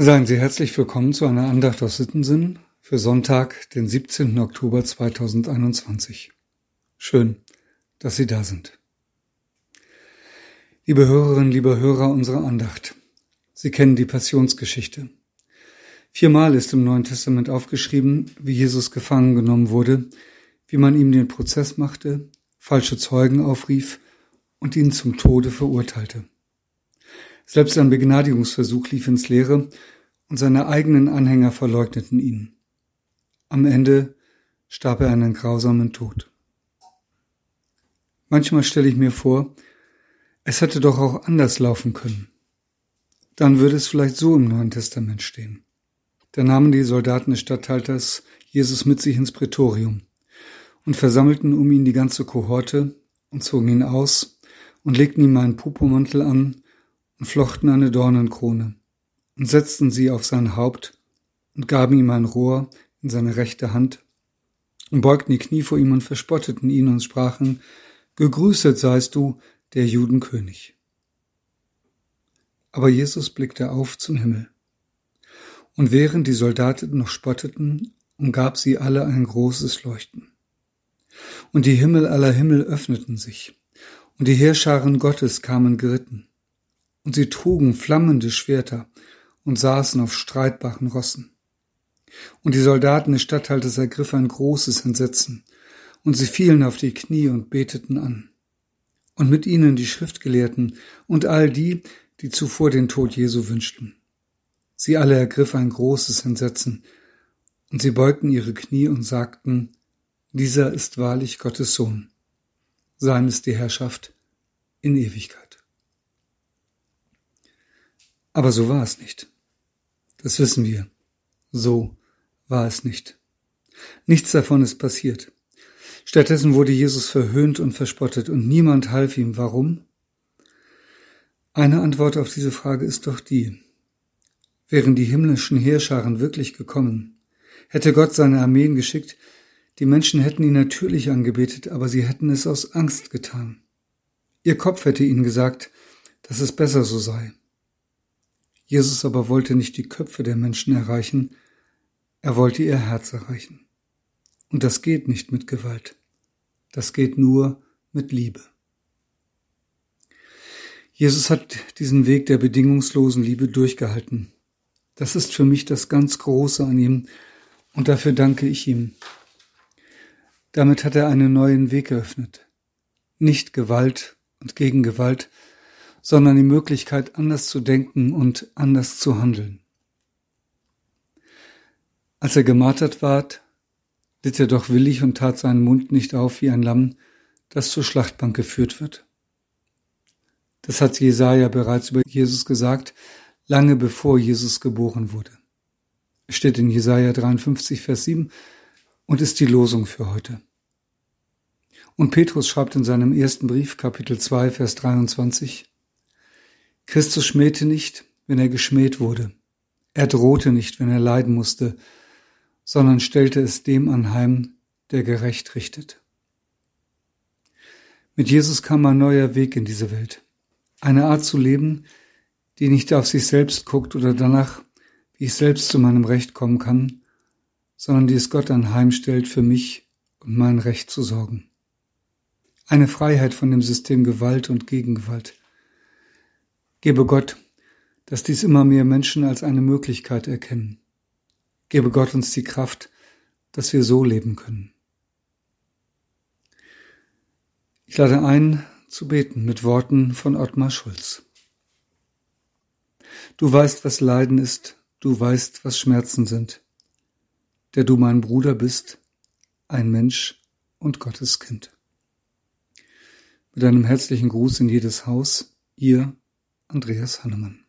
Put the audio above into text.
Seien Sie herzlich willkommen zu einer Andacht aus Sittensinn für Sonntag, den 17. Oktober 2021. Schön, dass Sie da sind. Liebe Hörerinnen, liebe Hörer unserer Andacht, Sie kennen die Passionsgeschichte. Viermal ist im Neuen Testament aufgeschrieben, wie Jesus gefangen genommen wurde, wie man ihm den Prozess machte, falsche Zeugen aufrief und ihn zum Tode verurteilte. Selbst sein Begnadigungsversuch lief ins Leere und seine eigenen Anhänger verleugneten ihn. Am Ende starb er einen grausamen Tod. Manchmal stelle ich mir vor, es hätte doch auch anders laufen können. Dann würde es vielleicht so im Neuen Testament stehen. Da nahmen die Soldaten des Statthalters Jesus mit sich ins Prätorium und versammelten um ihn die ganze Kohorte und zogen ihn aus und legten ihm einen Pupomantel an und flochten eine Dornenkrone und setzten sie auf sein Haupt und gaben ihm ein Rohr in seine rechte Hand und beugten die Knie vor ihm und verspotteten ihn und sprachen, Gegrüßet seist du, der Judenkönig. Aber Jesus blickte auf zum Himmel. Und während die Soldaten noch spotteten, umgab sie alle ein großes Leuchten. Und die Himmel aller Himmel öffneten sich, und die Heerscharen Gottes kamen geritten und sie trugen flammende Schwerter und saßen auf streitbaren Rossen. Und die Soldaten des Statthalters ergriffen ein großes Entsetzen, und sie fielen auf die Knie und beteten an. Und mit ihnen die Schriftgelehrten und all die, die zuvor den Tod Jesu wünschten. Sie alle ergriff ein großes Entsetzen, und sie beugten ihre Knie und sagten, dieser ist wahrlich Gottes Sohn. Sein ist die Herrschaft in Ewigkeit. Aber so war es nicht. Das wissen wir. So war es nicht. Nichts davon ist passiert. Stattdessen wurde Jesus verhöhnt und verspottet und niemand half ihm. Warum? Eine Antwort auf diese Frage ist doch die. Wären die himmlischen Heerscharen wirklich gekommen, hätte Gott seine Armeen geschickt, die Menschen hätten ihn natürlich angebetet, aber sie hätten es aus Angst getan. Ihr Kopf hätte ihnen gesagt, dass es besser so sei. Jesus aber wollte nicht die Köpfe der Menschen erreichen, er wollte ihr Herz erreichen. Und das geht nicht mit Gewalt. Das geht nur mit Liebe. Jesus hat diesen Weg der bedingungslosen Liebe durchgehalten. Das ist für mich das ganz Große an ihm und dafür danke ich ihm. Damit hat er einen neuen Weg eröffnet. Nicht Gewalt und gegen Gewalt, sondern die Möglichkeit, anders zu denken und anders zu handeln. Als er gemartert ward, litt er doch willig und tat seinen Mund nicht auf wie ein Lamm, das zur Schlachtbank geführt wird. Das hat Jesaja bereits über Jesus gesagt, lange bevor Jesus geboren wurde. Es steht in Jesaja 53, Vers 7 und ist die Losung für heute. Und Petrus schreibt in seinem ersten Brief, Kapitel 2, Vers 23, Christus schmähte nicht, wenn er geschmäht wurde. Er drohte nicht, wenn er leiden musste, sondern stellte es dem anheim, der gerecht richtet. Mit Jesus kam ein neuer Weg in diese Welt. Eine Art zu leben, die nicht auf sich selbst guckt oder danach, wie ich selbst zu meinem Recht kommen kann, sondern die es Gott anheimstellt, für mich und mein Recht zu sorgen. Eine Freiheit von dem System Gewalt und Gegengewalt. Gebe Gott, dass dies immer mehr Menschen als eine Möglichkeit erkennen. Gebe Gott uns die Kraft, dass wir so leben können. Ich lade ein, zu beten mit Worten von Ottmar Schulz. Du weißt, was Leiden ist, du weißt, was Schmerzen sind, der du mein Bruder bist, ein Mensch und Gottes Kind. Mit einem herzlichen Gruß in jedes Haus, ihr Andreas Hannemann